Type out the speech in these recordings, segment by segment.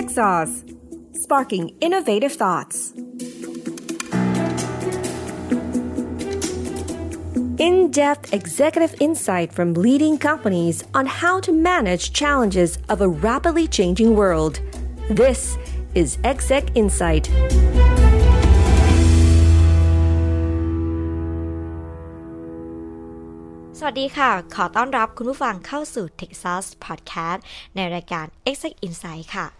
Tech Sauce Sparking Innovative Thoughts In-depth executive insight from leading companies on how to manage challenges of a rapidly changing world. This is Exec Insight. สวัสดีค่ะ ขอต้อนรับคุณผู้ฟังเข้าสู่ Texas Podcast ในรายการ Exec Insight ค่ะ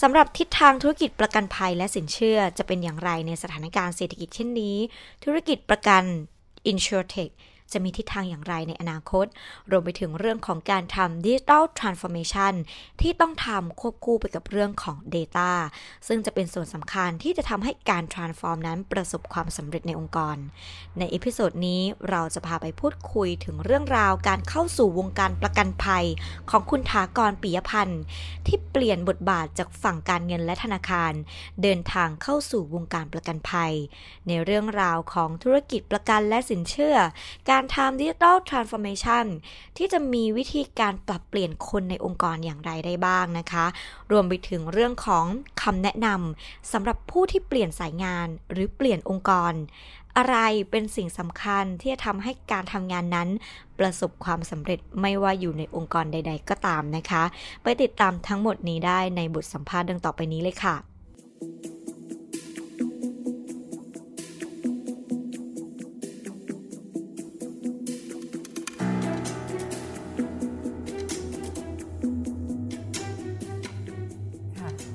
สำหรับทิศทางธุรกิจประกันภัยและสินเชื่อจะเป็นอย่างไรในสถานการณ์เศรษฐกิจเช่นนี้ ธุรกิจประกัน InsurTech จะมีทิศทางอย่างไรในอนาคต รวมไปถึงเรื่องของการทำ Digital Transformation ที่ต้องทำควบคู่ไปกับเรื่องของ Data ซึ่งจะเป็นส่วนสำคัญที่จะทำให้การ transform นั้นประสบความสำเร็จในองค์กร ใน episode นี้เราจะพาไปพูดคุยถึงเรื่องราวการเข้าสู่วงการประกันภัยของคุณถากรปิยพันธ์ที่เปลี่ยนบทบาทจากฝั่งการเงินและธนาคาร เดินทางเข้าสู่วงการประกันภัย ในเรื่องราวของธุรกิจประกันและสินเชื่อ การการทำดิจิทัลทรานส์ฟอร์เมชันที่จะมีวิธีการปรับเปลี่ยนคนในองค์กรอย่างไรได้บ้างนะคะ รวมไปถึงเรื่องของคำแนะนำสำหรับผู้ที่เปลี่ยนสายงานหรือเปลี่ยนองค์กร อะไรเป็นสิ่งสำคัญที่จะทำให้การทำงานนั้น ประสบความสำเร็จไม่ว่าอยู่ในองค์กรใด ๆ ก็ตามนะคะ ไปติดตามทั้งหมดนี้ได้ในบทสัมภาษณ์ดังต่อไปนี้เลยค่ะค่ะ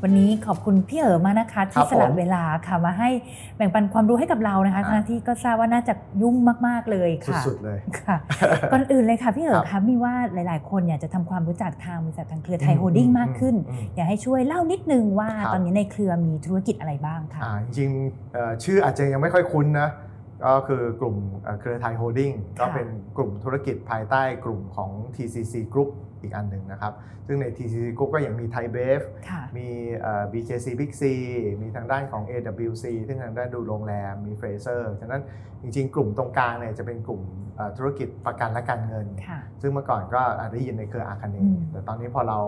วันนี้ขอบคุณพี่เอ๋อมากนะคะครัที่บสละผมเวลาค่ะมาให้แบ่งปันความรู้ให้กับเรานะคะอ่าทั้งที่ก็ทราบว่าน่าจะยุ่งมากๆเลยค่ะสุดๆเลยค่ะก่อนอื่นเลยค่ะพี่เอ๋ครับคะเชื่อว่าหลาย ๆ คนอยากจะทำความรู้จักทางบริษัททางเครือไทยอืมโฮลดิ้งอืมมากขึ้นอืมอยากให้ช่วยเล่านิดนึงว่าครับตอนนี้ในเครือมีธุรกิจอะไรบ้างคะอ่าจริงๆเอ่อชื่ออาจจะยังไม่ค่อยคุ้นนะ ก็คือกลุ่มเอ่อเครือไทยโฮลดิ้งก็เป็นกลุ่มธุรกิจภายใต้กลุ่มของ TCC Group อีกอันหนึ่งนะครับ ซึ่งใน TCC Group ก็ยังมีไทยเบฟค่ะมีเอ่อ BJC Big C มีทางด้านของ AWC ซึ่งทางด้านดูโรงแรม มีเฟรเซอร์ ฉะนั้นจริงๆ กลุ่มตรงกลางเนี่ยจะเป็นกลุ่มเอ่อธุรกิจประกันและการเงินค่ะซึ่งเมื่อก่อนก็อาจได้ยินในเครืออาคเนย์อืมแต่ตอนนี้พอเรา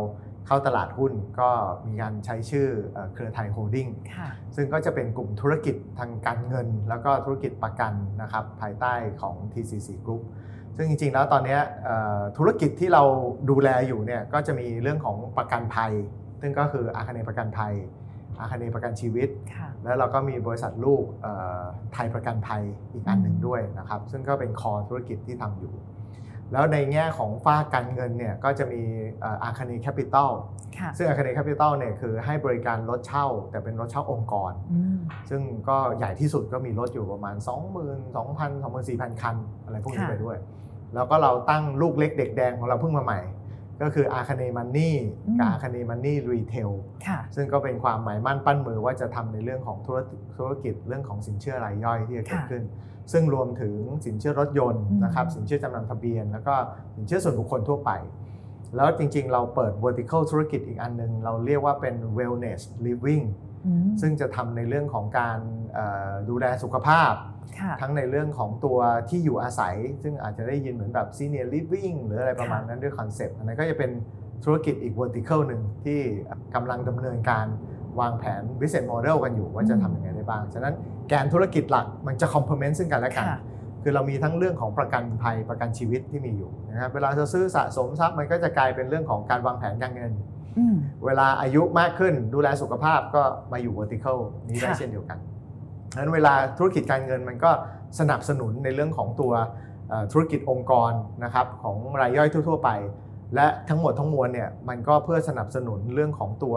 เข้าตลาดหุ้นก็มีการใช้ชื่อเอ่อเครือไทยโฮลดิ้งค่ะซึ่งก็จะเป็นกลุ่มธุรกิจทางการเงิน แล้วก็ธุรกิจประกันนะครับภายใต้ของ TCC Group ซึ่งจริงๆแล้วตอนเนี้ยเอ่อธุรกิจที่เราดูแลอยู่เนี่ยก็จะมีเรื่องของประกันภัย ซึ่งก็คืออาคเนย์ประกันภัย อาคเนย์ประกันชีวิตค่ะแล้วเราก็มีบริษัทลูกเอ่อไทยประกันภัยอีกอันหนึ่งด้วยนะครับ ซึ่งก็เป็น core ธุรกิจที่ทำอยู่ แล้วในแง่ของฟากการเงินเนี่ยก็จะมีอาคเนย์แคปปิตอลค่ะซึ่งอาคเนย์แคปปิตอลเนี่ยคือให้บริการรถเช่า แต่เป็นรถเช่าองค์กรอืมซึ่งก็ใหญ่ที่สุดก็มีรถอยู่ประมาณ 20,000 2,000 24,000 คัน อะไรพวกนี้ค่ะไปด้วย แล้วก็เราตั้งลูกเล็กเด็กแดงของเราเพิ่งมาใหม่ ก็คืออาคาเนมันนี่กับอาคาเนมันนี่รีเทลค่ะซึ่งก็เป็นความหมายมั่นปั้นมือว่าจะทำในเรื่องของธุรกิจธุรกิจเรื่องของสินเชื่อรายย่อยที่จะเกิดค่ะขึ้น ซึ่งรวมถึงสินเชื่อรถยนต์อืมนะครับสินเชื่อจำนำทะเบียน แล้วก็สินเชื่อส่วนบุคคลทั่วไป แล้วจริงๆ เราเปิด vertical ธุรกิจอีกอันหนึง เราเรียกว่าเป็น wellness living อืม ซึ่งจะทำในเรื่องของการเอ่อดูแลสุขภาพค่ะทั้งในเรื่องของตัวที่อยู่อาศัย ซึ่งอาจจะได้ยินเหมือนแบบ senior living หรืออะไรประมาณนั้นด้วย concept อันนั้นก็จะเป็นธุรกิจอีก vertical หนึ่งที่กำลังดำเนินการวางแผน business model กันอยู่ว่าจะทำยังไงได้บ้าง ฉะนั้นแกนธุรกิจหลักมันจะ complement ซึ่งกันและกัน ค่ะคือเรามีทั้งเรื่องของประกันภัยประกันชีวิตที่มีอยู่นะครับเวลาจะซื้อสะสมทรัพย์มันก็จะกลายเป็นเรื่องของการวางแผนการเงินอืมเวลาอายุมากขึ้นดูแลสุขภาพก็มาอยู่ vertical นี้ได้ค่ะเช่นเดียวกันฉะนั้นเวลาธุรกิจการเงินมันก็สนับสนุนในเรื่องของตัวเอ่อธุรกิจองค์กรนะครับของรายย่อยทั่ว ๆ ไป และทั้งหมดทั้งมวลเนี่ยมันก็เพื่อสนับสนุนเรื่องของตัว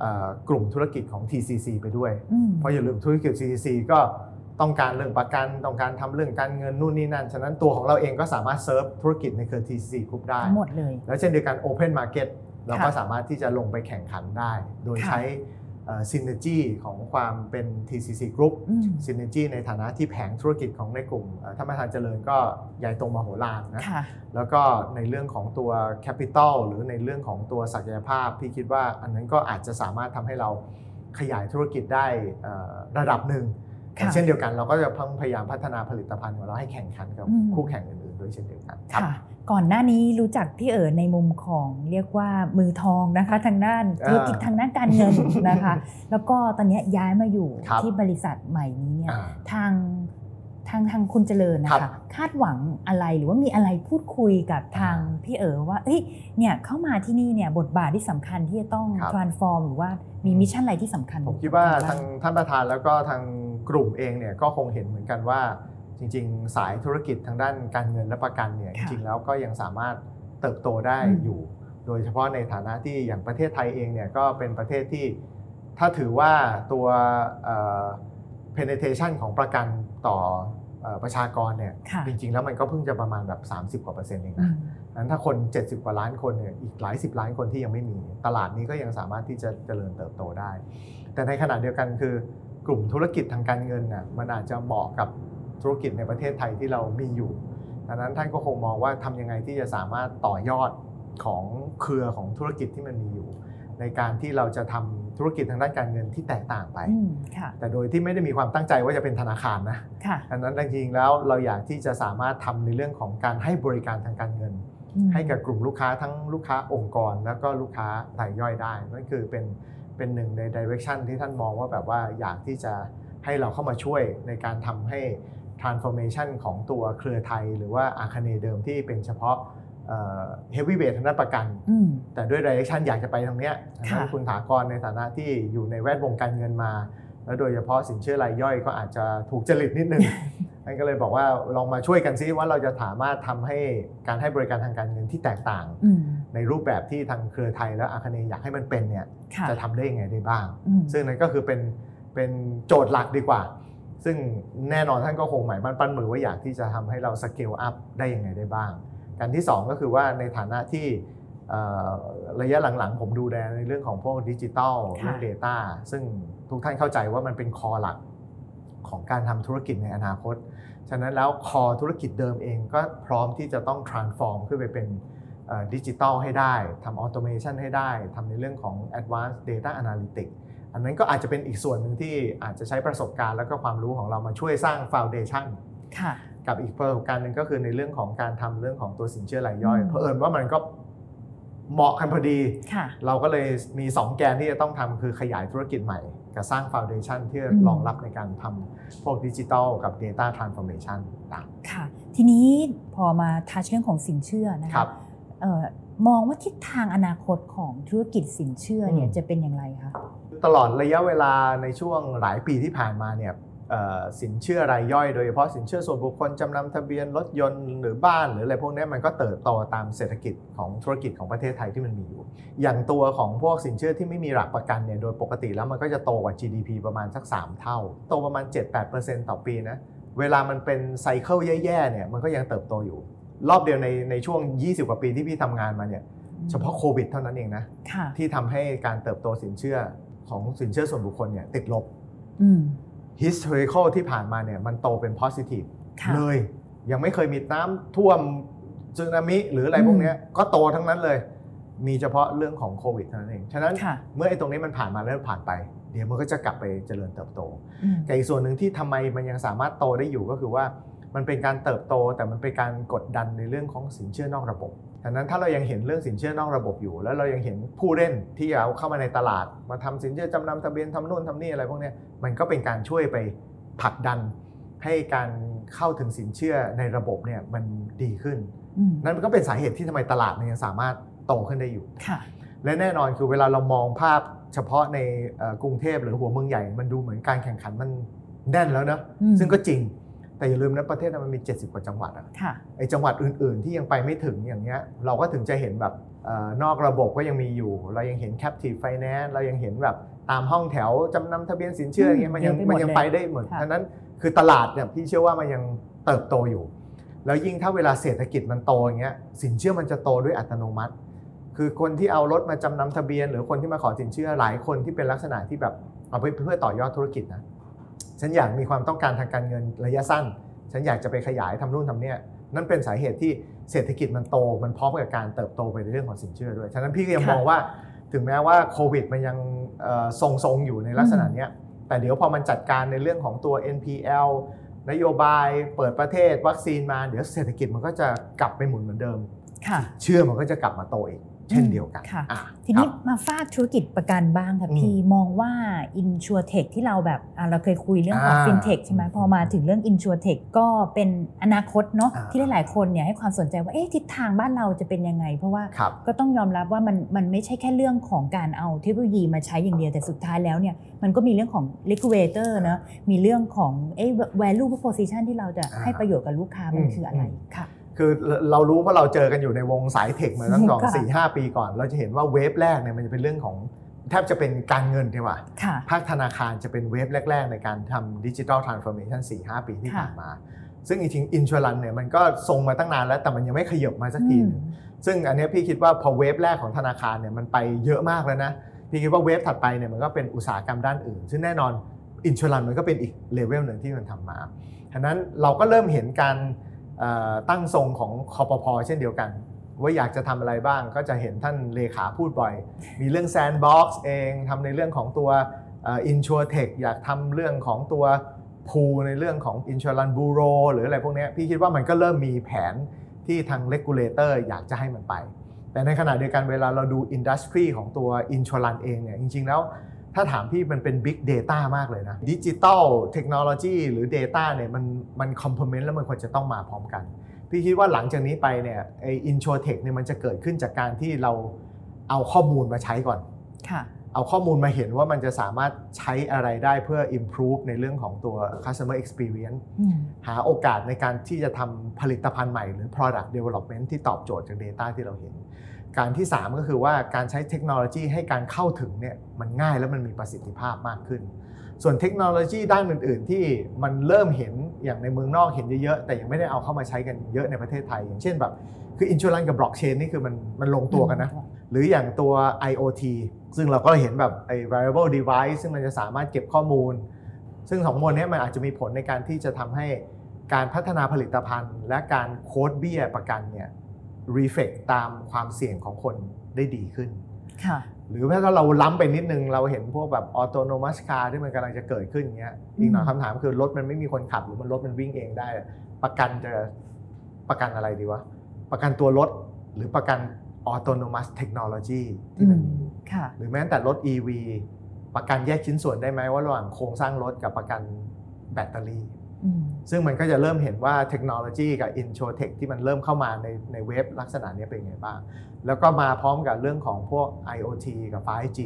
เอ่อกลุ่มธุรกิจของ TCC ไปด้วยอืมเพราะอย่าลืมธุรกิจ TCC ก็ ต้องการเรื่องประกัน ต้องการทำเรื่องการเงินนู่นนี่นั่น ฉะนั้นตัวของเราเองก็สามารถเซิร์ฟธุรกิจในเครือ TCC Group ได้ทั้งหมดเลย แล้วเช่นเดียวกัน Open Market เราก็ค่ะสามารถที่จะลงไปแข่งขันได้ โดยค่ะใช้ซินเนจีของความเป็น TCC Group อืมซินเนจีในฐานะที่แผงธุรกิจของในกลุ่มเอ่อธรรมทานเจริญก็ใหญ่โตมโหฬารนะค่ะแล้วก็ในเรื่องของตัว Capital หรือในเรื่องของตัวศักยภาพ พี่คิดว่าอันนั้นก็อาจจะสามารถทำให้เราขยายธุรกิจได้เอ่อระดับหนึ่งค่ะ เช่นเดียวกันเราก็จะพยายามพัฒนาผลิตภัณฑ์ของเราให้แข่งขันกับอืมคู่แข่งอื่นๆด้วยเช่นเดียวกันค่ะก่อนหน้านี้รู้จักพี่เอ๋ในมุมของเรียกว่ามือทองนะคะทางด้านอ่าธุรกิจทางด้านการเงินนะคะ แล้วก็ตอนเนี้ยย้ายมาอยู่ครับที่บริษัทใหม่นี้เนี่ยอ่าทางทางทางคุณเจริญนะคะครับคาดหวังอะไรหรือว่ามีอะไรพูดคุยกับทางพี่เอ๋ว่าเอ้ยเนี่ยเข้ามาที่นี่เนี่ยบทบาทที่สำคัญที่จะต้องครับ transform หรือว่ามี mission อะไรที่สำคัญ ผมคิดว่าบ้ทางท่านประธานแล้วก็ทาง กลุ่มเองเนี่ยก็คงเห็นเหมือนกันว่า จริง ๆ สายธุรกิจทางด้านการเงินและประกันเนี่ยจค่ะริงๆแล้วก็ยังสามารถเติบโตได้อืมอยู่ โดยเฉพาะในฐานะที่อย่างประเทศไทยเองเนี่ยก็เป็นประเทศที่ถ้าถือว่าตัวเอ่อ penetration ของประกันต่อเอ่อประชากรเนี่ยค่ะจริง ๆ แล้วมันก็เพิ่งจะประมาณแบบ 30 กว่าเปอร์เซ็นต์เองอืนะมนั้นถ้าคน 70 กว่าล้านคนเนี่ยอีกหลายสิบล้านคนที่ยังไม่มี ตลาดนี้ก็ยังสามารถที่จะเจริญเติบโตได้ แต่ในขณะเดียวกันคือ กลุ่มธุรกิจทางการเงินน่ะมันอาจจะเหมาะกับธุรกิจในประเทศไทยที่เรามีอยู่ดังนั้นท่านก็คงมองว่าทำยังไงที่จะสามารถต่อยอดของเครือของธุรกิจที่มันมีอยู่ ในการที่เราจะทำธุรกิจทางด้านการเงินที่แตกต่างไปอืมค่ะแต่โดยที่ไม่ได้มีความตั้งใจว่าจะเป็นธนาคารนะค่ะดังนั้นจริงๆแล้วเราอยากที่จะสามารถทำในเรื่องของการให้บริการทางการเงินอืมให้กับกลุ่มลูกค้าทั้งลูกค้าองค์กร แล้วก็ลูกค้ารายย่อยได้นั่นคือเป็น เป็นหนึ่งในดิเรกชันที่ท่านมองว่าแบบว่าอยากที่จะให้เราเข้ามาช่วยในการทำให้ transformation ของตัวเครือไทย หรือว่าอาคเนเดิมที่เป็นเฉพาะเฮฟวี่เวททางด้านประกันอืมแต่ด้วยดิเรกชันอยากจะไปทางเนี้ยดังนั้นค่ะคุณถากรในฐานะที่อยู่ในแวดวงการเงินมา แล้วโดยเฉพาะสินเชื่อรายย่อยก็อาจจะถูกจริตนิดนึงท่านก็เลยบอกว่าลองมาช่วยกันซิว่าเราจะสามารถทำให้การให้บริการทางการเงินที่แตกต่างอืม ในรูปแบบที่ทางเครือไทยและอาคเนย์อยากให้มันเป็นเนี่ยค่ะจะทำได้ยังไงได้บ้างอืมซึ่งนั่นก็คือเป็นเป็นโจทย์หลักดีกว่า ซึ่งแน่นอนท่านก็คงหมายมั่นปั้นมือว่าอยากที่จะทำให้เราสเกลอัพได้ยังไงได้บ้างการที่ 2 ก็คือว่าในฐานะที่เอ่อระยะหลังๆ ผมดูแลในเรื่องของพวกดิจิทัลค่ะเรื่อง Data ซึ่งทุกท่านเข้าใจว่ามันเป็นคอหลักของการทำธุรกิจในอนาคต ฉะนั้นแล้วคอธุรกิจเดิมเองก็พร้อมที่จะต้อง transform ขึ้นไปเป็น ดิจิทัลให้ได้ทำออโตเมชันให้ได้ทำในเรื่องของ advanced data analytics อันนั้นก็อาจจะเป็นอีกส่วนหนึ่งที่อาจจะใช้ประสบการณ์แล้วก็ความรู้ของเรามาช่วยสร้าง foundation ค่ะกับอีกประสบการณ์หนึ่งก็คือในเรื่องของการทำเรื่องของตัวสินเชื่อรายย่อยอืมเพราะเอิญว่ามันก็เหมาะกันพอดีค่ะเราก็เลยมี 2 แกนที่จะต้องทำคือขยายธุรกิจใหม่ กับสร้าง foundation ที่จะอืมรองรับในการทำพวกดิจิทัลกับ data transformation ต่างค่ะ ทีนี้พอมาทัชเรื่องของสินเชื่อนะครัคะบเอ่อ มองว่าทิศทางอนาคตของธุรกิจสินเชื่อเนี่ยอืมจะเป็นอย่างไรคะตลอดระยะเวลาในช่วงหลายปีที่ผ่านมาเนี่ยเอ่อสินเชื่อรายย่อยโดยเฉพาะสินเชื่อส่วนบุคคลจำนำทะเบียนรถยนต์หรือบ้านหรืออะไรพวกนี้มันก็เติบโตตามเศรษฐกิจของธุรกิจของประเทศไทยที่มันมีอยู่ อย่างตัวของพวกสินเชื่อที่ไม่มีหลักประกันเนี่ยโดยปกติแล้วมันก็จะโตกว่า GDP ประมาณสัก 3 เท่า โตประมาณ 7-8%ต่อปีนะเวลามันเป็นไซเคิลแย่ๆเนี่ยมันก็ยังเติบโตอยู่ รอบเดียวในในช่วง 20 กว่าปีที่พี่ทำงานมาเนี่ยเฉพาะโควิดเท่านั้นเองนะค่ะที่ทำให้การเติบโตสินเชื่อของสินเชื่อส่วนบุคคลเนี่ยติดลบอืม historical ที่ผ่านมาเนี่ยมันโตเป็น positive ค่ะเลย ยังไม่เคยมีน้ำท่วมสึนามิหรืออะไรพวกเนี้ยก็โตทั้งนั้นเลย มีเฉพาะเรื่องของโควิดเท่านั้นเอง ฉะนั้นค่ะเมื่อไอ้ตรงนี้มันผ่านมาแล้วผ่านไป เดี๋ยวมันก็จะกลับไปเจริญเติบโตอืมแต่อีกส่วนหนึ่งที่ทำไมมันยังสามารถโตได้อยู่ก็คือว่า มันเป็นการเติบโตแต่มันเป็นการกดดันในเรื่องของสินเชื่อนอกระบบดังนั้นถ้าเรายังเห็นเรื่องสินเชื่อนอกระบบอยู่ แล้วเรายังเห็นผู้เล่นที่เอาเข้ามาในตลาด มาทำสินเชื่อจำนำทะเบียนทำนู่นทำนี่อะไรพวกเนี้ยมันก็เป็นการช่วยไปผลักดันให้การเข้าถึงสินเชื่อในระบบเนี่ยมันดีขึ้นอืมนั่นก็เป็นสาเหตุที่ทำไมตลาดมันยังสามารถโตขึ้นได้อยู่ค่ะและแน่นอนคือเวลาเรามองภาพเฉพาะในเอ่อกรุงเทพหรือหัวเมืองใหญ่ มันดูเหมือนการแข่งขันมันแน่นแล้วนะอืมซึ่งก็จริง แต่อย่าลืมนะประเทศมันมี 70 กว่าจังหวัดอะค่ะไอจังหวัดอื่น ๆ ที่ยังไปไม่ถึงอย่างเงี้ยเราก็ถึงจะเห็นแบบเอ่อนอกระบบก็ยังมีอยู่ เรายังเห็น captive finance เรายังเห็นแบบตามห้องแถวจำนำทะเบียนสินเชื่ออย่างเงี้ยมันยังเยอะไปหมดมันยังเลยไปได้หมดค่ะฉะนั้นคือตลาดเนี่ยพี่เชื่อว่ามันยังเติบโตอยู่ แล้วยิ่งถ้าเวลาเศรษฐกิจมันโตอย่างเงี้ยสินเชื่อมันจะโตด้วยอัตโนมัติ คือคนที่เอารถมาจำนำทะเบียน หรือคนที่มาขอสินเชื่อหลายคนที่เป็นลักษณะที่แบบเอาไปเพื่อต่อยอดธุรกิจนะ ฉันอยากมีความต้องการทางการเงินระยะสั้น ฉันอยากจะไปขยายทำนู่นทำเนี่ยนั่นเป็นสาเหตุที่เศรษฐกิจมันโต มันพร้อมกับการเติบโตไปในเรื่องของสินเชื่อด้วย ฉะนั้นพี่ก็ยังค่ะมองว่าถึงแม้ว่าโควิดมันยังเอ่อทรงๆอยู่ในลักษณะเนี้ยแต่เดี๋ยวพอมันจัดการในเรื่องของตัว NPL นโยบายเปิดประเทศวัคซีนมา เดี๋ยวเศรษฐกิจมันก็จะกลับไปหมุนเหมือนเดิมค่ะเชื่อมันก็จะกลับมาโตอีก เช่นเดียวกันค่ะอะทีนี้ครับมาฝากธุรกิจประกันบ้างค่ะอืมพี่ มองว่า InsurTech ที่เราแบบอะเราเคยคุยเรื่องของอ่า FinTech ใช่ไหมพอมาถึงเรื่อง InsurTech ก็เป็นอนาคตเนาะอ่าที่หลายๆคนเนี่ยให้ความสนใจว่าเอ๊ะทิศทางบ้านเราจะเป็นยังไง เพราะว่าครับก็ต้องยอมรับว่ามันมันไม่ใช่แค่เรื่องของการเอาเทคโนโลยีมาใช้อย่างเดียวแต่สุดท้ายแล้วเนี่ยมันก็มีเรื่องของ regulator เนอะมีเรื่องของเอ๊ะ value proposition ที่เราจะอ่าให้ประโยชน์กับลูกค้ามันอืมคืออะไรอืมค่ะ คือเรารู้เพราะเราเจอกันอยู่ในวงสาย tech มาตั้งแต่ค่ะสี่ห้าปีก่อน เราจะเห็นว่า wave แรกเนี่ยมันจะเป็นเรื่องของแทบจะเป็นการเงินดีกว่าค่ะภาคธนาคารจะเป็น wave แรก ๆ ในการทำ digital transformation 4-5ปีที่ค่ะผ่านมา ซึ่งจริงๆ insurance เนี่ยมันก็ทรงมาตั้งนานแล้วแต่มันยังไม่ขยับมาสักทีหนึ่งซึ่งอันเนี้ยพี่คิดว่าพอ wave แรกของธนาคารเนี่ยมันไปเยอะมากแล้วนะพี่คิดว่า wave ถัดไปเนี่ยมันก็เป็นอุตสาหกรรมด้านอื่น ซึ่งแน่นอน insurance มันก็เป็นอีกเลเวลหนึ่งที่มันทำมาฉะนั้นเราก็เริ่มเห็นการเอ่อ ตั้งทรงของคปภ.เช่นเดียวกัน ว่าอยากจะทำอะไรบ้างก็จะเห็นท่านเลขาพูดบ่อย มีเรื่อง sandbox เองทำในเรื่องของตัว InsurTech อยากทำเรื่องของตัวพูในเรื่องของ insurance bureau หรืออะไรพวกนี้พี่คิดว่ามันก็เริ่มมีแผนที่ทาง regulator อยากจะให้มันไป แต่ในขณะเดียวกันเวลาเราดู industry ของตัว insurance เองเนี่ยจริงๆแล้ว ถ้าถามพี่มันเป็น Big Data มากเลยนะ digital technology หรือ Data เนี่ยมันมัน complement แล้วมันควรจะต้องมาพร้อมกัน พี่คิดว่าหลังจากนี้ไปเนี่ยไอ้ InsurTech เนี่ยมันจะเกิดขึ้นจากการที่เราเอาข้อมูลมาใช้ก่อนค่ะเอาข้อมูลมาเห็นว่ามันจะสามารถใช้อะไรได้เพื่อ improve ในเรื่องของตัว customer experience อืมหาโอกาสในการที่จะทำผลิตภัณฑ์ใหม่หรือ product development ที่ตอบโจทย์จาก Data ที่เราเห็น การที่ 3 ก็คือว่าการใช้เทคโนโลยีให้การเข้าถึงเนี่ยมันง่ายแล้วมันมีประสิทธิภาพมากขึ้น ส่วนเทคโนโลยีด้านอื่น ๆ ที่มันเริ่มเห็นอย่างในเมืองนอกเห็นเยอะๆแต่ยังไม่ได้เอาเข้ามาใช้กันเยอะในประเทศไทย อย่างเช่นแบบคืออินชูรันกับบล็อกเชนนี่คือมันมันลงตัวกันนะ หรืออย่างตัว IoT ซึ่งเราก็เห็นแบบไอ้ variable device ซึ่งมันจะสามารถเก็บข้อมูล ซึ่งสองมวลนี้มันอาจจะมีผลในการที่จะทำให้การพัฒนาผลิตภัณฑ์ และการโค้ดเบี้ยประกันเนี่ย reflect ตามความเสี่ยงของคนได้ดีขึ้นค่ะหรือถ้าเราล้ำไปนิดนึงเราเห็นพวกแบบ autonomous car ที่มันกำลังจะเกิดขึ้นอย่างเงี้ยอีกหน่อยอืมคำถามคือรถมันไม่มีคนขับหรือมันรถมันวิ่งเองได้ ประกันจะประกันอะไรดีวะ ประกันตัวรถหรือประกัน autonomous technology ที่มันมีค่ะหรือแม้แต่รถ EV ประกันแยกชิ้นส่วนได้ไหมว่าระหว่างโครงสร้างรถกับประกันแบตเตอรี่อืม ซึ่งมันก็จะเริ่มเห็นว่าเทคโนโลยีกับ i n s u r t e c h ที่มันเริ่มเข้ามาในในเว็บลักษณะนี้เป็นไงบ้าง แล้วก็มาพร้อมกับเรื่องของพวก IoT กับ 5G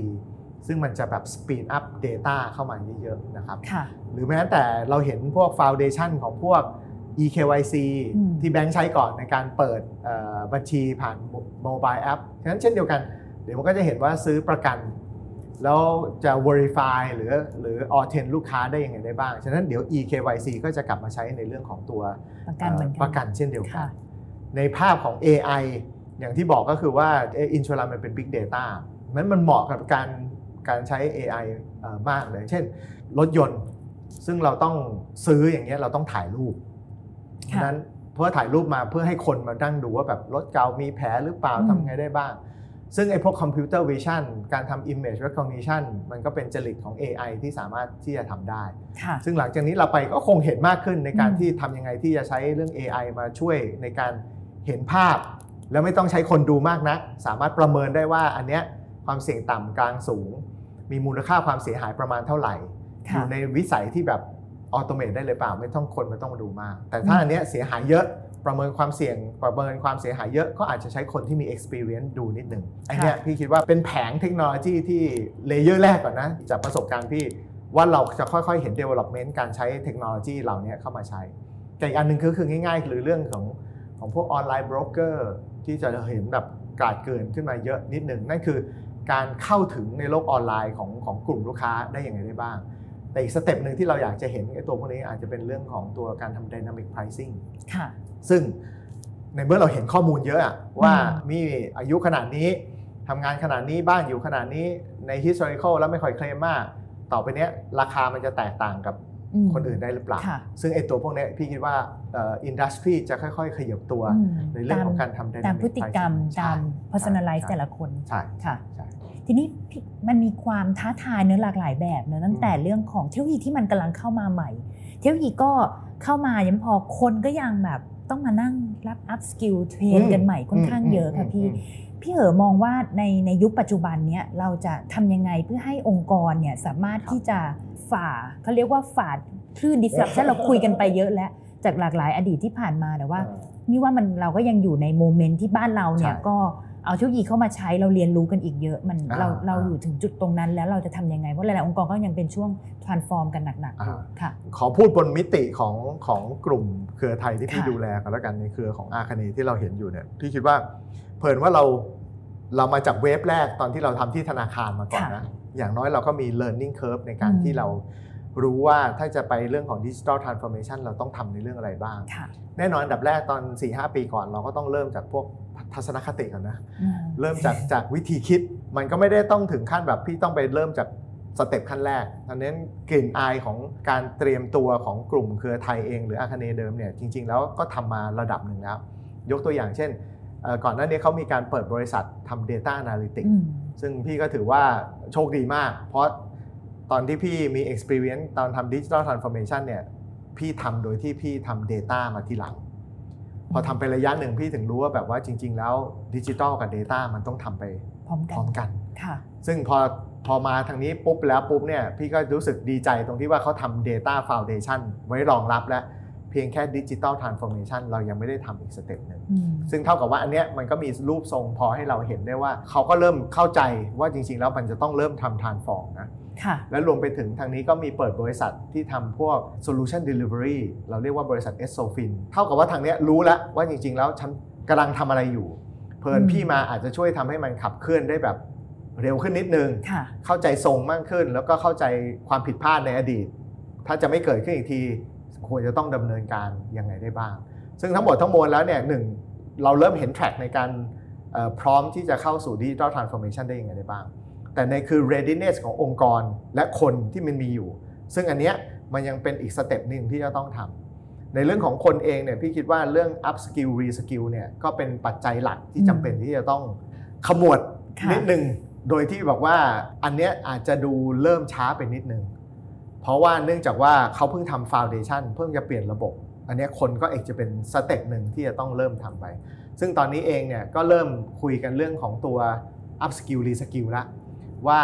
ซึ่งมันจะแบบ speed up data เข้ามาเยอะๆนะครับค่ะหรือแม้แต่เราเห็นพวก foundation ของพวก eKYC อืมที่แบงค์ใช้ก่อนในการเปิดเอ่อบัญชีผ่านโมบายแอป ฉะนั้นเช่นเดียวกัน เดี๋ยวมันก็จะเห็นว่าซื้อประกัน แล้วจะ verify หรือหรือ authent ลูกค้าได้ยังไงได้บ้าง ฉะนั้นเดี๋ยว eKYC ก็จะกลับมาใช้ในเรื่องของตัวประกันเหมือนกันประกันเช่นเดียวกันค่ะในภาพของ AI อย่างที่บอกก็คือว่าอินชัวรันมันเป็น Big Data นั้นมันเหมาะกับการการใช้ AI เอ่อมากเลย เช่น รถยนต์ ซึ่งเราต้องซื้ออย่างเงี้ยเราต้องถ่ายรูปค่ะนั้นเพื่อถ่ายรูปมาเพื่อให้คนมานั่งดูว่าแบบรถเก่ามีแผลหรือเปล่าอืมทำไงได้บ้าง ซึ่งไอ้พวก computer vision การทำ image recognition มันก็เป็นจริตของ AI ที่สามารถที่จะทำได้ค่ะซึ่งหลังจากนี้เราไปก็คงเห็นมากขึ้นในการอืมที่ทำยังไงที่จะใช้เรื่อง AI มาช่วยในการเห็นภาพ แล้วไม่ต้องใช้คนดูมากนักสามารถประเมินได้ว่าอันเนี้ยความเสี่ยงต่ำกลางสูง มีมูลค่าความเสียหายประมาณเท่าไหร่ค่ะยู่ในวิสัยที่แบบautomate ได้เลยเปล่า ไม่ต้องคนไม่ต้องมาดูมาก แต่ถ้าอันเนี้ยเสียหายเยอะ ประเมินความเสี่ยงประเมินความเสียหายเยอะก็อาจจะใช้คนที่มี experience ดูนิดหนึ่งอันเนี้ยพี่คิดว่าเป็นแผงเทคโนโลยีที่ layer แรกก่อนนะ จากประสบการณ์พี่ว่าเราจะค่อยๆ เห็น development การใช้เทคโนโลยีเหล่านี้เข้ามาใช้แต่อีกอันหนึ่งคือคือง่ายๆ คือเรื่องของของพวก online broker ที่จะเห็นแบบการเกิดขึ้นมาเยอะนิดหนึ่งนั่นคือการเข้าถึงในโลกออนไลน์ของของกลุ่มลูกค้าได้อย่างไรได้บ้าง แต่อีก step หนึ่งที่เราอยากจะเห็นไอ้ตัวพวกนี้อาจจะเป็นเรื่องของตัวการทำ dynamic pricing ค่ะ ซึ่งในเมื่อเราเห็นข้อมูลเยอะอะว่าอืมมีอายุขนาดนี้ทำงานขนาดนี้บ้านอยู่ขนาดนี้ใน historical แล้วไม่ค่อยเคลมมาก ต่อไปเนี้ยราคามันจะแตกต่างกับคนอื่นได้หรือเปล่าค่ะซึ่งไอ้ตัวพวกเนี้ยพี่คิดว่า industry จะค่อยๆ ขยับตัวอืมในเรื่องของการทำตาม dynamic พฤติกรรม pricing ตามใช่ personalize ใช่แต่ละคนใช่ค่ะใช่ทีนี้พี่มันมีความท้าทายเนื้อะหลากหลายแบบเนอะตั้งแต่เรื่องของเทคโนโลยีที่มันกำลังเข้ามาใหม่ เทคโนโลยีก็เข้ามายังไม่พอคนก็ยังแบบ ต้องมานั่งรับ up skill train กันใหม่ค่อนข้างเยอะค่ะพี่ พี่เอ๋มองว่าในในยุคปัจจุบันเนี้ยเราจะทำยังไงเพื่อให้องค์กรเนี่ยสามารถที่จะฝ่าเขาเรียกว่าฝ่าคลื่น disruption เราคุยกันไปเยอะแล้วจากหลากหลายอดีตที่ผ่านมาแต่ว่านี่ว่ามันเราก็ยังอยู่ใน moment ที่บ้านเราเนี่ยใช่ก็ เอาเทคโนโลยีเข้ามาใช้เราเรียนรู้กันอีกเยอะมันอ่าเราเราอ่าอยู่ถึงจุดตรงนั้นแล้วเราจะทำยังไง เพราะหลายๆองค์กรก็ยังเป็นช่วง transform กันหนักๆอยู่อ่าค่ะขอพูดบนมิติของของกลุ่มเครือไทยที่พี่ค่ะดูแลกันแล้วกันในเครือของอาคเนที่เราเห็นอยู่เนี่ยพี่คิดว่าเพิ่นว่าเราเรามาจากเวฟแรกตอนที่เราทำที่ธนาคารมาก่อนนะอย่างน้อยเราก็มี learning curve ในการอืมที่เรา รู้ว่าถ้าจะไปเรื่องของดิจิ t a ลทรานส์ฟอร์เมชันเราต้องทำในเรื่องอะไรบ้างค่ะแน่นอนอันดับแรกตอน 4-5 ปีก่อนเราก็ต้องเริ่มจากพวกทัศนคติก่อนนะอืมเริ่มจากจากวิธีคิด มันก็ไม่ได้ต้องถึงขั้นแบบพี่ต้องไปเริ่มจากสเต็ปขั้นแรกอันนั้นกลิ่นอายของการเตรียมตัวของกลุ่มเครือไทยเองหรืออาคเนเดิมเนี่ยจริง ๆ แล้วก็ทำมาระดับหนึ่งแล้ว ยกตัวอย่างเช่นเอ่อก่อนหน้านี้เขามีการเปิดบริษัททำ Data Analytics อืมซึ่งพี่ก็ถือว่าโชคดีมาก เพราะ ตอนที่พี่มี experience ตอนทำ Digital Transformation เนี่ยพี่ทำโดยที่พี่ทำ Data มาทีหลัง พอทำไประยะหนึ่งพี่ถึงรู้ว่าแบบว่าจริง ๆ แล้วดิจิ t a ลกับ Data มันต้องทำไปพร้อมพกัน พร้อมกันค่ะซึ่งพอพอมาทางนี้ปุ๊บแล้วปุ๊บเนี่ยพี่ก็รู้สึกดีใจตรงที่ว่าเขาทำ Data Foundation ไว้รองรับแล้ว เพียงแค่ Digital Transformation เรายังไม่ได้ทำอีก step หนึ่งอืมซึ่งเท่ากับว่าอันเนี้ยมันก็มีรูปทรงพอให้เราเห็นได้ว่า เขาก็เริ่มเข้าใจว่าจริง ๆ แล้วมันจะต้องเริ่มทำ transform นะค่ะและรวมไปถึงทางนี้ก็มีเปิดบริษัทที่ทำพวก solution delivery เราเรียกว่าบริษัท s o f i n เท่ากับว่าทางเนี้ยรู้แล้วว่าจริง ๆ แล้วฉันกำลังทำอะไรอยู่ เพลินอืมพี่มาอาจจะช่วยทำให้มันขับเคลื่อนได้แบบเร็วขึ้นนิดนึงค่ะเข้าใจทรงมากขึ้น แล้วก็เข้าใจความผิดพลาดในอดีต ถ้าจะไม่เกิดขึ้นอีกที ควรจะต้องดำเนินการยังไงได้บ้าง ซึ่งทั้งหมดทั้งมวลแล้วเนี่ยหนึ่งเราเริ่มเห็นแทร็กในการพร้อมที่จะเข้าสู่ดิจิ t a ลทรานส์ฟอร์เมชันได้ยังไงได้บ้าง แต่ในคือ readiness ขององค์กรและคนที่มันมีอยู่ ซึ่งอันเนี้ยมันยังเป็นอีก step หนึ่งที่จะต้องทำในเรื่องของคนเองเนี่ยพี่คิดว่าเรื่อง up skill re skill เนี่ยก็เป็นปัจจัยหลักที่จำเป็นที่จะต้องขมวดนิดหนึ่งโดยที่บอกว่าอันเนี้ยอาจจะดูเริ่มช้าไปนิดนึง เพราะว่าเนื่องจากว่าเขาเพิ่งทำ foundation เพิ่งจะเปลี่ยนระบบ อันเนี้ยคนก็อาจจะเป็น step หนึ่งที่จะต้องเริ่มทำไป ซึ่งตอนนี้เองเนี่ยก็เริ่มคุยกันเรื่องของตัว up skill re skill ละว่า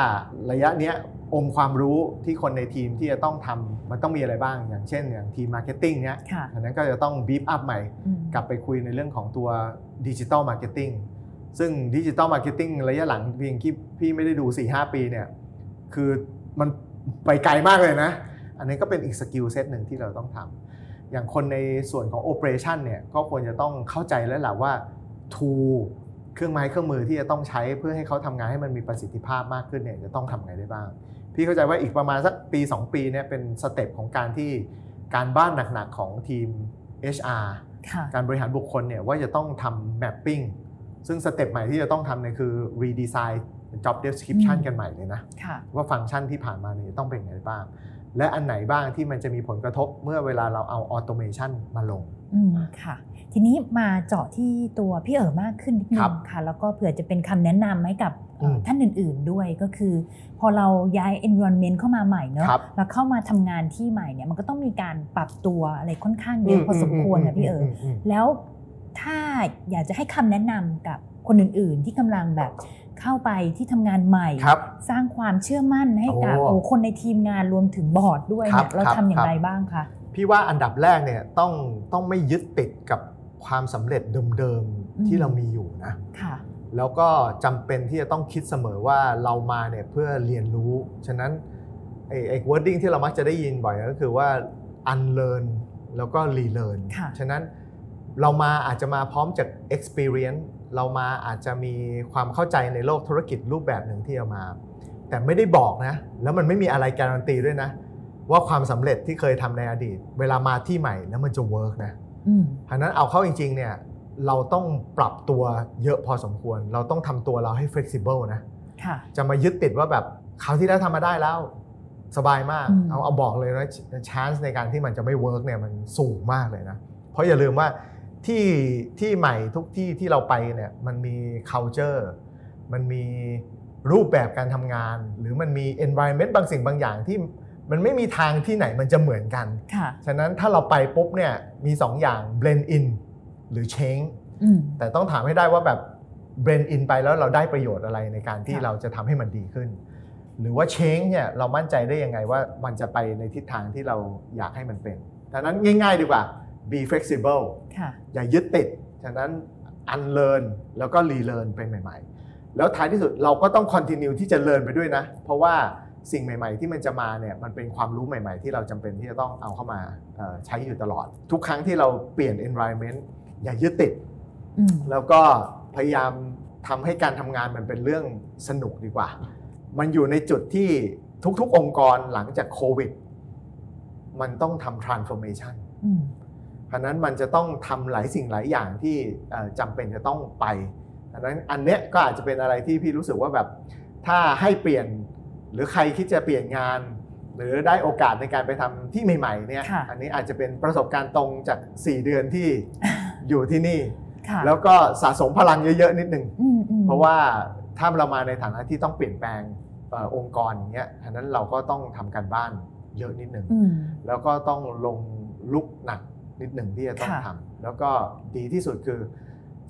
ระยะเนี้ยองค์ความรู้ที่คนในทีมที่จะต้องทำมันต้องมีอะไรบ้าง อย่างเช่นอย่างทีม marketing เนี้ยค่ะอันนั้นก็จะต้อง beef up ใหม่อืมกลับไปคุยในเรื่องของตัวดิจิ t a ลมาร์เก็ตติ้งซึ่งดิจิ t a ลมาร์เก็ตติ้งระยะหลังเพียงที่พี่ไม่ได้ดู 4-5 ปีเนี่ยคือมัน ไปไกลมากเลยนะ อันนี้ก็เป็นอีก skill set หนึ่งที่เราต้องทำอย่างคนในส่วนของโอ e r a t i o n เนี่ยก็ควรจะต้องเข้าใจแล้วแหละว่า tool เครื่องไม้เครื่องมือที่จะต้องใช้เพื่อให้เขาทำงานให้มันมีประสิทธิภาพมากขึ้นเนี่ยจะต้องทำไงได้บ้าง พี่เข้าใจว่าอีกประมาณสักปี 2 ปีเนี่ยเป็นสเต็ปของการที่การบ้านหนักๆของทีม HR ค่ะการบริหารบุคคลเนี่ยว่าจะต้องทำ mapping ซึ่งสเต็ปใหม่ที่จะต้องทำเนี่ยคือ redesign job description อืมกันใหม่เลยนะค่ะว่าฟังก์ชันที่ผ่านมาเนี่ยต้องเป็นยังไงบ้าง และอันไหนบ้างที่มันจะมีผลกระทบเมื่อเวลาเราเอา automation มาลงอืมค่ะทีนี้มาเจาะที่ตัวพี่เอ๋อมากขึ้นนิดนึครังบค่ะ แล้วก็เผื่อจะเป็นคำแนะนำให้กับเอ่ออมท่านอื่นๆด้วยก็คือ พอเราย้าย environment เข้ามาใหม่เนอะครับแล้วเข้ามาทำงานที่ใหม่เนี่ยมันก็ต้องมีการปรับตัวอะไรค่อนข้างเยอะพอสมควรนะพี่เอ๋อมแล้วถ้าอยากจะให้คำแนะนำกับคนอื่นๆ ที่กำลังแบบ เข้าไปที่ทำงานใหม่ครับสร้างความเชื่อมั่นให้กับโอ้โอ้คนในทีมงานรวมถึงบอร์ดด้วยครัเนี่บยเราครับทำอย่างครับไรบ้างคะพี่ว่าอันดับแรกเนี่ยต้องต้องไม่ยึดติดกับความสำเร็จเดิมอืมๆที่เรามีอยู่นะค่ะแล้วก็จำเป็นที่จะต้องคิดเสมอว่าเรามาเนี่ยเพื่อเรียนรู้ ฉะนั้นไอ้ไอ้ wording ที่เรามักจะได้ยินบ่อยก็คือว่า unlearn แล้วก็ relearn ค่ะฉะนั้น เรามาอาจจะมาพร้อมจาก experience เรามาอาจจะมีความเข้าใจในโลกธุรกิจรูปแบบหนึ่งที่เอามา แต่ไม่ได้บอกนะ แล้วมันไม่มีอะไรการันตีด้วยนะ ว่าความสำเร็จที่เคยทำในอดีต เวลามาที่ใหม่แล้วมันจะ work นะอืมฉะนั้นเอาเข้าจริง ๆ เนี่ย เราต้องปรับตัวเยอะพอสมควร เราต้องทำตัวเราให้ flexible นะค่ะจะมายึดติดว่าแบบคราวที่แล้วทำมาได้แล้วสบายมากอืมเอาเอาบอกเลยนะ chance ในการที่มันจะไม่ work เนี่ยมันสูงมากเลยนะ เพราะอย่าลืมว่า ที่ที่ใหม่ทุกที่ที่เราไปเนี่ยมันมี culture มันมีรูปแบบการทำงาน หรือมันมี environment บางสิ่งบางอย่างที่มันไม่มีทางที่ไหนมันจะเหมือนกันค่ะฉะนั้นถ้าเราไปปุ๊บเนี่ยมี2อย่าง blend in หรือ change อืมแต่ต้องถามให้ได้ว่าแบบ blend in ไปแล้วเราได้ประโยชน์อะไรในการที่ค่ะเราจะทำให้มันดีขึ้น หรือว่า change เนี่ยเรามั่นใจได้ยังไงว่ามันจะไปในทิศทางที่เราอยากให้มันเป็นฉะนั้นง่าย ๆ ดีกว่า be flexible ค่ะอย่ายึดติด ฉะนั้น unlearn แล้วก็ relearn ไปใหม่ๆ แล้วท้ายที่สุดเราก็ต้อง continue ที่จะ learn ไปด้วยนะ เพราะว่าสิ่งใหม่ ๆ ที่มันจะมาเนี่ยมันเป็นความรู้ใหม่ ๆ ที่เราจำเป็นที่จะต้องเอาเข้ามาเอ่อใช้อยู่ตลอด ทุกครั้งที่เราเปลี่ยน environment อย่ายึดติดอืมแล้วก็พยายามทำให้การทำงานมันเป็นเรื่องสนุกดีกว่า มันอยู่ในจุดที่ทุกๆ องค์กรหลังจากโควิด มันต้องทำ transformation อืมเพ ราะฉะนั้นมันจะต้องทำหลายสิ่งหลายอย่างที่เอ่อจำเป็นจะต้องไปดังนั้นอันเนี้ยก็อาจจะเป็นอะไรที่พี่รู้สึกว่าแบบถ้าให้เปลี่ยนหรือใครคิดจะเปลี่ยนงาน หรือได้โอกาสในการไปทำที่ใหม่ๆเนี่ยค่ะอันนี้อาจจะเป็นประสบการณ์ตรงจาก 4 เดือนที่อยู่ที่นี่ค่ะแล้วก็สะสมพลังเยอะๆนิดนึงอืมอืมเพราะว่าถ้าเรามาในฐานะที่ต้องเปลี่ยนแปลงเอ่อองค์กรอย่างเงี้ยฉะนั้นเราก็ต้องทำการบ้านเยอะนิดนึงอืมแล้วก็ต้องลงลุกหนัก นิดหนึ่งที่จะต้องค่ะทำแล้วก็ดีที่สุดคือ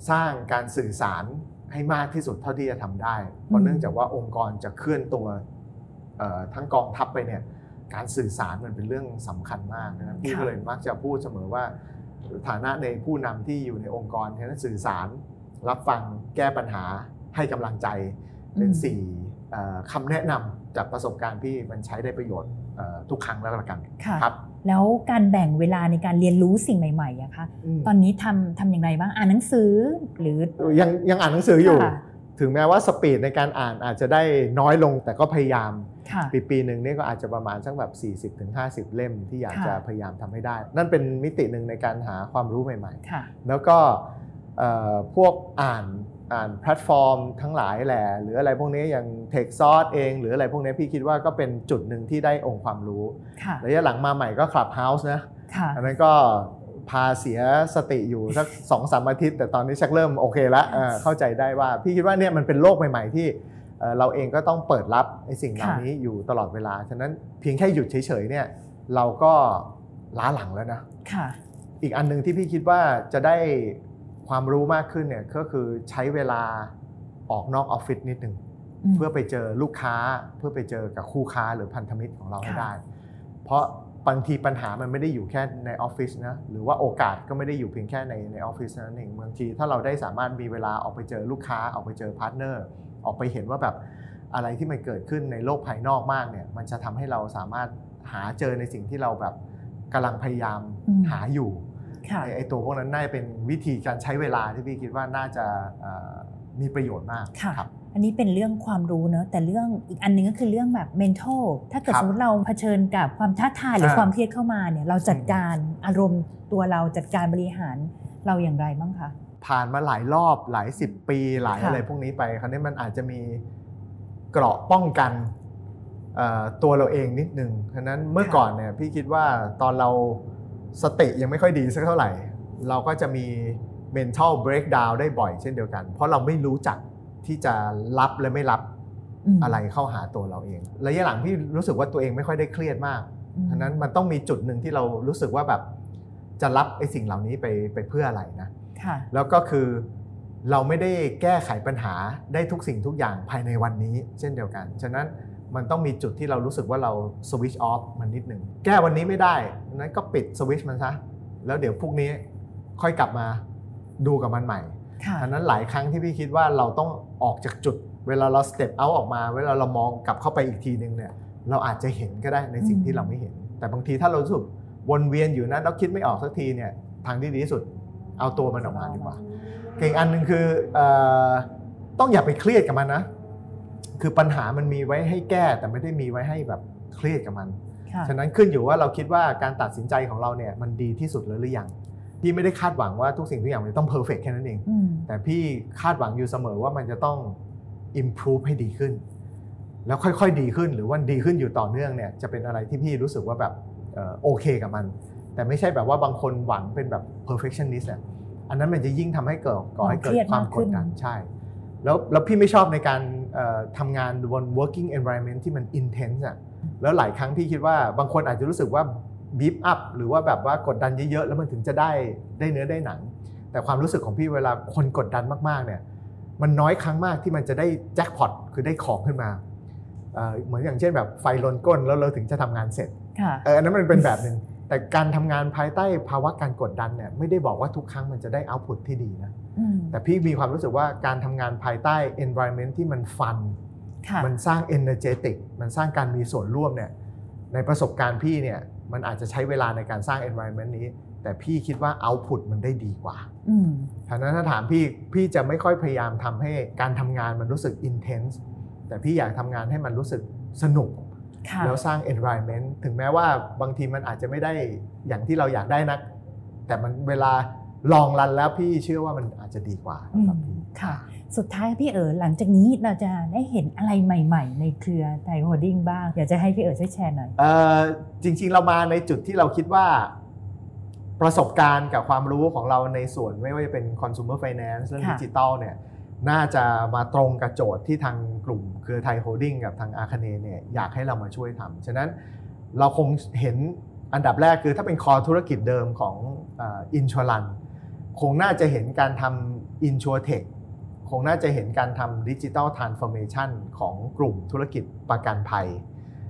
สร้างการสื่อสารให้มากที่สุดเท่าที่จะทำได้ เพราะเนื่องจากว่าองค์กรจะเคลื่อนตัวเอ่อทั้งกองทัพไปเนี่ยการสื่อสารมันเป็นเรื่องสำคัญมากนะครับพี่ก็เลยมักจะพูดเสมอว่า ฐานะในผู้นำที่อยู่ในองค์กรฉะนั้นสื่อสาร รับฟังแก้ปัญหาให้กำลังใจเป็นสี่เอ่อคำแนะนำจากประสบการณ์พี่มันใช้ได้ประโยชน์เอ่อทุกครั้งแล้วละกันค่ะครับ แล้วการแบ่งเวลาในการเรียนรู้สิ่งใหม่ๆอะคะอืมตอนนี้ทำทำอย่างไรบ้างอ่านหนังสือหรือยังยังอ่านหนังสืออยู่ค่ะถึงแม้ว่าสปีดในการอ่านอาจจะได้น้อยลงแต่ก็พยายามค่ะปีปีหนึ่งนี่ก็อาจจะประมาณสักแบบ 40-50 เล่มที่อยากค่ะจะพยายามทำให้ได้ นั่นเป็นมิติหนึ่งในการหาความรู้ใหม่ค่ะๆแล้วก็เอ่อพวกอ่าน อ่านแพลตฟอร์มทั้งหลายแหละหรืออะไรพวกนี้อย่าง t e c h s o u r c e เอง หรืออะไรพวกนี้พี่คิดว่าก็เป็นจุดหนึ่งที่ได้องค์ความรู้ค่ะระยะหลังมาใหม่ก็ Clubhouse นะค่ะอันนั้นก็พาเสียสติอยู่สักสองสามอาทิตย์ แต่ตอนนี้ชักเริ่มโอเคแล้วเออเข้าใจได้ว่า พี่คิดว่าเนี่ยมันเป็นโลกใหม่ ๆ ที่เอ่อเราเองก็ต้องเปิดรับไอ้สิ่งเหล่านี้อยู่ตลอดเวลา ฉะนั้นเพียงแค่หยุดเฉยๆเนี่ยเราก็ล้าหลังแล้วนะค่ะอีกอันหนึ่งที่พี่คิดว่าจะได้ ความรู้มากขึ้นเนี่ยก็คือใช้เวลาออกนอกออฟฟิศนิดหนึ่งเพื่อไปเจอลูกค้าเพื่อไปเจอกับคู่ค้าหรือพันธมิตรของเราให้ค่ะได้ เพราะบางทีปัญหามันไม่ได้อยู่แค่ในออฟฟิศนะหรือว่าโอกาสก็ไม่ได้อยู่เพียงแค่ในในออฟฟิศนั่นเองบางทีถ้าเราได้สามารถมีเวลาออกไปเจอลูกค้าออกไปเจอ partnerออกไปเห็นว่าแบบอะไรที่มันเกิดขึ้นในโลกภายนอกมากเนี่ยมันจะทำให้เราสามารถหาเจอในสิ่งที่เราแบบกำลังพยายามอืมหาอยู่ค่ะ ไอ้ไอ้ตัวพวกนั้นน่าจะเป็นวิธีการใช้เวลาที่พี่คิดว่าน่าจะเอ่อมีประโยชน์มากค่ะครับอันนี้เป็นเรื่องความรู้เนอะแต่เรื่องอีกอันหนึงก็คือเรื่องแบบ mental ถ้าเกิดครับสมมติเราเผชิญกับความท้าทายหรืออ่าความเครียดเข้ามาเนี่ยเราจัดการอารมณ์ตัวเราจัดการบริหารเราอย่างไรบ้างคะผ่านมาหลายรอบหลายสิบปีหลายค่ะอะไรพวกนี้ไปคราวนี้มันอาจจะมีเกราะป้องกันเอ่อตัวเราเองนิดนึงฉะนั้นเมื่อก่อนเนี่ยพี่คิดว่าตอนเรา สติยังไม่ค่อยดีสักเท่าไหร่ เราก็จะมี mental breakdown ได้บ่อยเช่นเดียวกัน เพราะเราไม่รู้จักที่จะรับและไม่รับมอะไรเข้าหาตัวเราเอง ระยะหลังพี่รู้สึกว่าตัวเองไม่ค่อยได้เครียดมากอืมฉะนั้นมันต้องมีจุดหนึ่งที่เรารู้สึกว่าแบบจะรับไอ้สิ่งเหล่านี้ไปไปเพื่ออะไรนะค่ะแล้วก็คือเราไม่ได้แก้ไขปัญหาได้ทุกสิ่งทุกอย่างภายในวันนี้ เช่นเดียวกัน ฉะนั้น มันต้องมีจุดที่เรารู้สึกว่าเราสวิตช์ออฟมันนิดหนึ่งแก้วันนี้ไม่ได้นั้นก็ปิดสวิตช์มันซะแล้วเดี๋ยวพรุ่งนี้ค่อยกลับมาดูกับมันใหม่ค่ะฉะนั้นหลายครั้งที่พี่คิดว่าเราต้องออกจากจุด เวลาเราสเต็ปเอาออกมา เวลาเรามองกลับเข้าไปอีกทีนึงเนี่ยเราอาจจะเห็นก็ได้ในสิ่งที่เราไม่เห็น แต่บางทีถ้าเรารู้สึกวนเวียนอยู่นั้นแล้วคิดไม่ออกสักทีเนี่ยทางที่ดีที่สุดเอาตัวมันออกมาดีกว่า เก่งอันหนึ่งคือเออต้องอย่าไปเครียดกับมันนะ คือปัญหามันมีไว้ให้แก้แต่ไม่ได้มีไว้ให้แบบเครียดกับมันค่ะฉะนั้นขึ้นอยู่ว่าเราคิดว่าการตัดสินใจของเราเนี่ยมันดีที่สุดแล้วหรือยังพี่ไม่ได้คาดหวังว่าทุกสิ่งทุกอย่างมันต้องเพอร์เฟกแค่นั้นเองอืมแต่พี่คาดหวังอยู่เสมอว่ามันจะต้อง improve ให้ดีขึ้น แล้วค่อยๆดีขึ้นหรือว่าดีขึ้นอยู่ต่อเนื่องเนี่ยจะเป็นอะไรที่พี่รู้สึกว่าแบบเอ่อโอเคกับมัน แต่ไม่ใช่แบบว่าบางคนหวังเป็นแบบ perfectionist อะอันนั้นมันจะยิ่งทำให้เกิดก่อให้เกิดความกดดันใช่ แล้วแล้วพี่ไม่ชอบในการเอ่อ ทำงานบน working environment ที่มัน intense อะแล้วหลายครั้งพี่คิดว่าบางคนอาจจะรู้สึกว่าบีบอัพหรือว่าแบบว่ากดดันเยอะๆ แล้วมันถึงจะได้ได้เนื้อได้หนัง แต่ความรู้สึกของพี่เวลาคนกดดันมากๆเนี่ยมันน้อยครั้งมากที่มันจะได้แจ็คพอตคือได้ของขึ้นมาเอ่อเหมือนอย่างเช่นแบบไฟลนก้นแล้วเราถึงจะทำงานเสร็จค่ะเอออันนั้นมันเป็นแบบหนึ่งแต่การทำงานภายใต้ภาวะการกดดันเนี่ยไม่ได้บอกว่าทุกครั้งมันจะได้เอาพุตที่ดีนะอืม แต่พี่มีความรู้สึกว่าการทำงานภายใต้ environment ที่มันฟันค่ะมันสร้าง energetic มันสร้างการมีส่วนร่วมเนี่ย ในประสบการณ์พี่เนี่ย มันอาจจะใช้เวลาในการสร้าง environment นี้ แต่พี่คิดว่า output มันได้ดีกว่าอืมฉะนั้นถ้าถามพี่ พี่จะไม่ค่อยพยายามทำให้การทำงานมันรู้สึก intense แต่พี่อยากทำงานให้มันรู้สึกสนุกค่ะแล้วสร้าง environment ถึงแม้ว่าบางทีมันอาจจะไม่ได้อย่างที่เราอยากได้นัก แต่มันเวลา long run แล้วพี่เชื่อว่ามันอาจจะดีกว่าอืม สำหรับพี่ค่ะ สุดท้ายพี่เอ๋หลังจากนี้เราจะได้เห็นอะไรใหม่ ๆ ในเครือไทยโฮลดิ้งบ้าง อยากจะให้พี่เอ๋ช่วยแชร์หน่อยเอ่อจริง ๆ เรามาในจุดที่เราคิดว่า ประสบการณ์กับความรู้ของเราในส่วนไม่ว่าจะเป็น consumer finance เรื่องค่ะดิจิตอลเนี่ยน่าจะมาตรงกับโจทย์ที่ทางกลุ่มเครือไทยโฮลดิ้งกับทางอาคเนย์เนี่ยอยากให้เรามาช่วยทำฉะนั้นเราคงเห็นอันดับแรกคือถ้าเป็น core ธุรกิจเดิมของ insurance คงน่าจะเห็นการทำ InsurTech คงน่าจะเห็นการทำ digital transformationของกลุ่มธุรกิจประกันภัย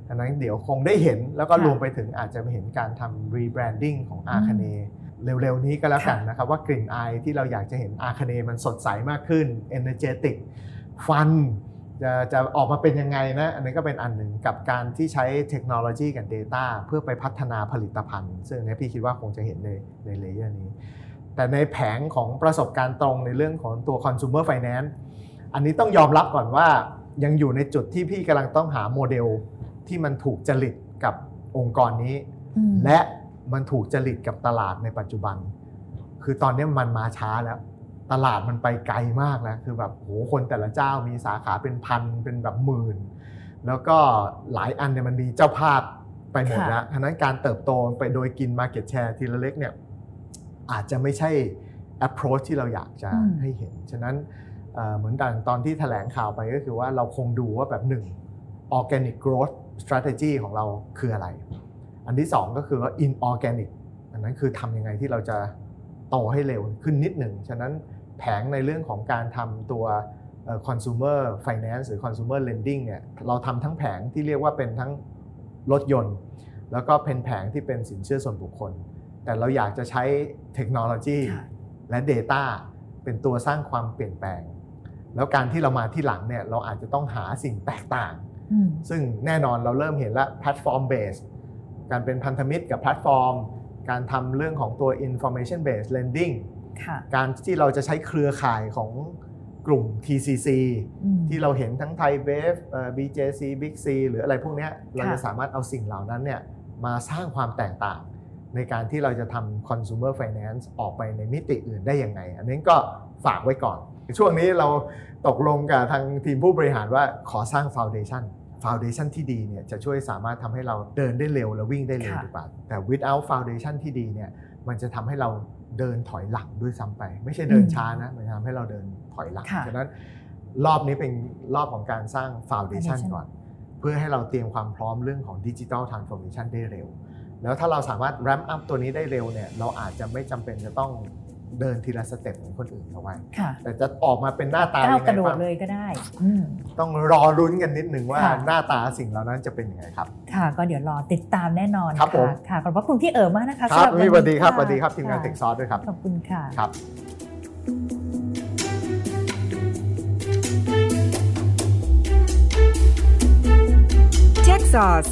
อันนั้นเดี๋ยวคงได้เห็นแล้วก็ค่ะรวมไปถึงอาจจะเห็นการทำ rebranding ของอาคเนย์เร็วๆ นี้ก็แล้วกันค่ะนะครับ ว่ากลิ่นอายที่เราอยากจะเห็นอาคเนย์มันสดใสมากขึ้น energetic fun จะจะออกมาเป็นยังไงนะ อันนี้ก็เป็นอันหนึ่งกับการที่ใช้เทคโนโลยีกับ Data เพื่อไปพัฒนาผลิตภัณฑ์ ซึ่งอันนี้พี่คิดว่าคงจะเห็นในใน layer นี้ แต่ในแผงของประสบการณ์ตรงในเรื่องของตัว consumer finance อันนี้ต้องยอมรับก่อนว่ายังอยู่ในจุดที่พี่กำลังต้องหาโมเดลที่มันถูกจริตกับองค์กรนี้อืมและมันถูกจริตกับตลาดในปัจจุบัน คือตอนนี้มันมาช้าแล้ว ตลาดมันไปไกลมากแล้วคือแบบโหคนแต่ละเจ้ามีสาขาเป็นพันเป็นแบบหมื่น แล้วก็หลายอันเนี่ยมันมีเจ้าภาพไปหมดแล้วฉะนั้นการเติบโตไปโดยกิน Market Share ทีละเล็กเนี่ย อาจจะไม่ใช่ approach ที่เราอยากจะอืมให้เห็น ฉะนั้นเอ่อเหมือนดังตอนที่แถลงข่าวไปก็คือว่าเราคงดูว่าแบบหนึ่ง organic growth strategy ของเราคืออะไร อันที่สองก็คือว่า inorganic อันนั้นคือทำยังไงที่เราจะโตให้เร็วขึ้นนิดหนึ่ง ฉะนั้นแผงในเรื่องของการทำตัวเอ่อ consumer finance หรือ consumer lending เนี่ยเราทำทั้งแผงที่เรียกว่าเป็นทั้งรถยนต์ แล้วก็เป็นแผงที่เป็นสินเชื่อส่วนบุคคล แต่เราอยากจะใช้เทคโนโลยีค่ะและ Data เป็นตัวสร้างความเปลี่ยนแปลง แล้วการที่เรามาที่หลังเนี่ยเราอาจจะต้องหาสิ่งแตกต่างอืมซึ่งแน่นอนเราเริ่มเห็นแล้ว platform base การเป็นพันธมิตรกับแพลตฟอร์ม การทำเรื่องของตัว information based lending ค่ะการที่เราจะใช้เครือข่ายของกลุ่ม TCC อืมที่เราเห็นทั้งไทยเบฟ BJC Big C หรืออะไรพวกเนี้ยเราจะสามารถเอาสิ่งเหล่านั้นเนี่ยมาสร้างความแตกต่าง ในการที่เราจะทำ consumer finance ออกไปในมิติอื่นได้ยังไง อันนี้ก็ฝากไว้ก่อน ช่วงนี้เราตกลงกับทางทีมผู้บริหารว่าขอสร้าง foundation foundation ที่ดีเนี่ยจะช่วยสามารถทำให้เราเดินได้เร็วและวิ่งได้เร็วค่ะดีกว่า แต่ without foundation ที่ดีเนี่ยมันจะทำให้เราเดินถอยหลังด้วยซ้ำไป ไม่ใช่เดินช้านะมันจะทำให้เราเดินถอยหลังค่ะฉะนั้นรอบนี้เป็นรอบของการสร้าง foundation Foundation ก่อน เพื่อให้เราเตรียมความพร้อมเรื่องของ digital transformation ได้เร็ว แล้วถ้าเราสามารถ ramp up ตัวนี้ได้เร็วเนี่ยเราอาจจะไม่จำเป็นจะต้องเดินทีละสเต็ปของคนอื่นเอาไว้ ค่ะแต่จะออกมาเป็นหน้าตายังไงก้าวยังกระโดดบ้างเลยก็ได้อืม ต้องรอลุ้นกันนิดนึงว่าค่ะ หน้าตาสิ่งเหล่านั้นจะเป็นยังไงครับ ค่ะ ก็เดี๋ยวรอติดตามแน่นอนครับผมะค่ะขอบพระคุณพี่เอ๋มากนะคะครับำหพี่สวัสดีครับสวัสดีครับทีมงานค่ะเทคซอสด้วยครับ ขอบคุณค่ะ ครับ Tech Sauce,